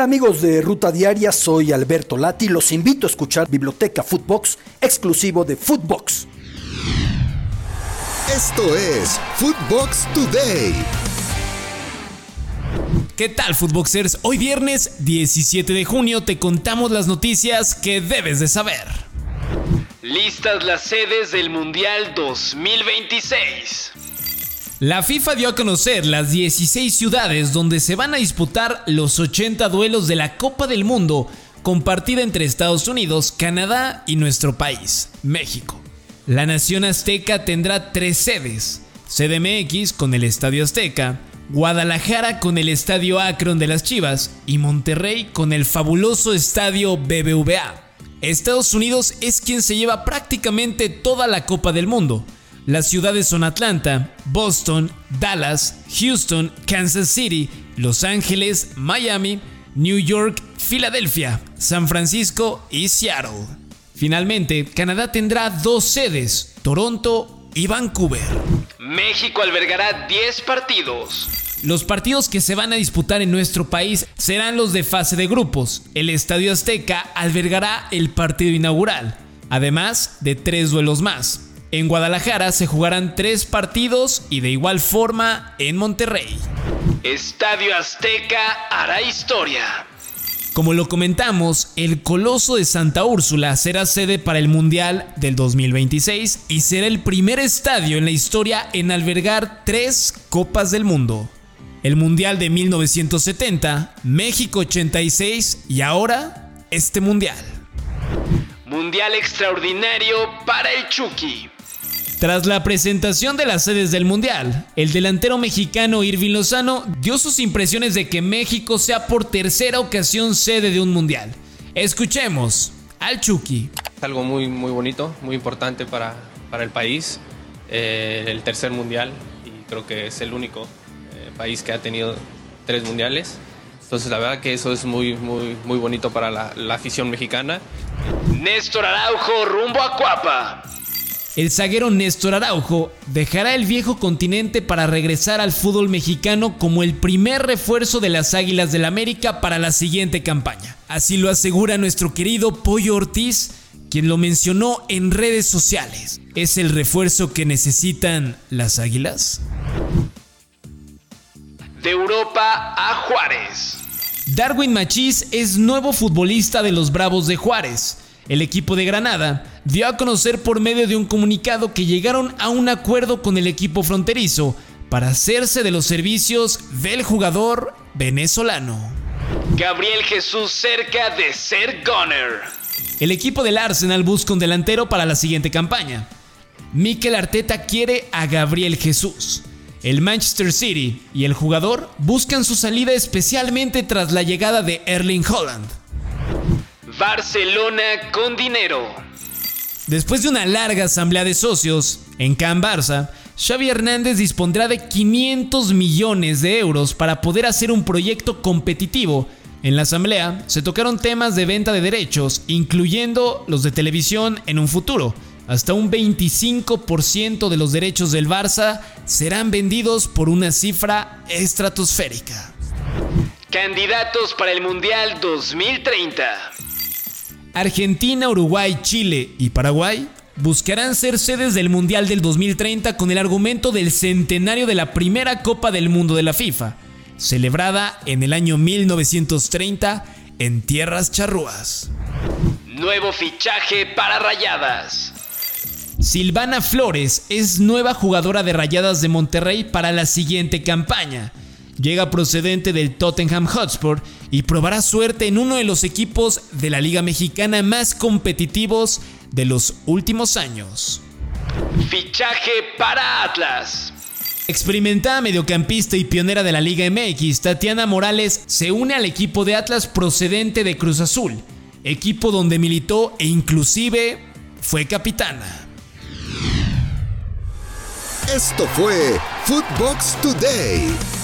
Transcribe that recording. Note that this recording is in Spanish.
Hola amigos de Ruta Diaria, soy Alberto Lati. Los invito a escuchar Biblioteca Footbox, exclusivo de Footbox. Esto es Footbox Today. ¿Qué tal, Footboxers? Hoy viernes 17 de junio te contamos las noticias que debes de saber. Listas las sedes del Mundial 2026. La FIFA dio a conocer las 16 ciudades donde se van a disputar los 80 duelos de la Copa del Mundo compartida entre Estados Unidos, Canadá y nuestro país, México. La nación azteca tendrá tres sedes, CDMX con el Estadio Azteca, Guadalajara con el Estadio Akron de las Chivas y Monterrey con el fabuloso Estadio BBVA. Estados Unidos es quien se lleva prácticamente toda la Copa del Mundo, las ciudades son Atlanta, Boston, Dallas, Houston, Kansas City, Los Ángeles, Miami, New York, Filadelfia, San Francisco y Seattle. Finalmente, Canadá tendrá dos sedes, Toronto y Vancouver. México albergará 10 partidos. Los partidos que se van a disputar en nuestro país serán los de fase de grupos. El Estadio Azteca albergará el partido inaugural, además de tres duelos más. En Guadalajara se jugarán tres partidos y de igual forma en Monterrey. Estadio Azteca hará historia. Como lo comentamos, el Coloso de Santa Úrsula será sede para el Mundial del 2026 y será el primer estadio en la historia en albergar tres Copas del Mundo. El Mundial de 1970, México 86 y ahora este Mundial. Mundial extraordinario para el Chucky. Tras la presentación de las sedes del Mundial, el delantero mexicano Irving Lozano dio sus impresiones de que México sea por tercera ocasión sede de un Mundial. Escuchemos al Chucky. Es algo muy, muy bonito, muy importante para, para el país, eh, el tercer Mundial, y creo que es el único eh, país que ha tenido tres Mundiales. Entonces la verdad que eso es muy, muy, muy bonito para la, la afición mexicana. Néstor Araujo rumbo a Cuapa. El zaguero Néstor Araujo dejará el viejo continente para regresar al fútbol mexicano como el primer refuerzo de las Águilas del América para la siguiente campaña. Así lo asegura nuestro querido Pollo Ortiz, quien lo mencionó en redes sociales. ¿Es el refuerzo que necesitan las Águilas? De Europa a Juárez. Darwin Machís es nuevo futbolista de los Bravos de Juárez. El equipo de Granada dio a conocer por medio de un comunicado que llegaron a un acuerdo con el equipo fronterizo para hacerse de los servicios del jugador venezolano. Gabriel Jesús cerca de ser Gunner. El equipo del Arsenal busca un delantero para la siguiente campaña. Mikel Arteta quiere a Gabriel Jesús. El Manchester City y el jugador buscan su salida especialmente tras la llegada de Erling Holland. Barcelona con dinero. Después de una larga asamblea de socios en Can Barça, Xavi Hernández dispondrá de 500 millones de euros para poder hacer un proyecto competitivo. En la asamblea se tocaron temas de venta de derechos, incluyendo los de televisión en un futuro. Hasta un 25% de los derechos del Barça serán vendidos por una cifra estratosférica. Candidatos para el Mundial 2030. Argentina, Uruguay, Chile y Paraguay buscarán ser sedes del Mundial del 2030 con el argumento del centenario de la primera Copa del Mundo de la FIFA, celebrada en el año 1930 en tierras charrúas. Nuevo fichaje para Rayadas. Silvana Flores es nueva jugadora de Rayadas de Monterrey para la siguiente campaña. Llega procedente del Tottenham Hotspur y probará suerte en uno de los equipos de la Liga Mexicana más competitivos de los últimos años. Fichaje para Atlas. Experimentada mediocampista y pionera de la Liga MX, Tatiana Morales se une al equipo de Atlas procedente de Cruz Azul, equipo donde militó e inclusive fue capitana. Esto fue Footbox Today.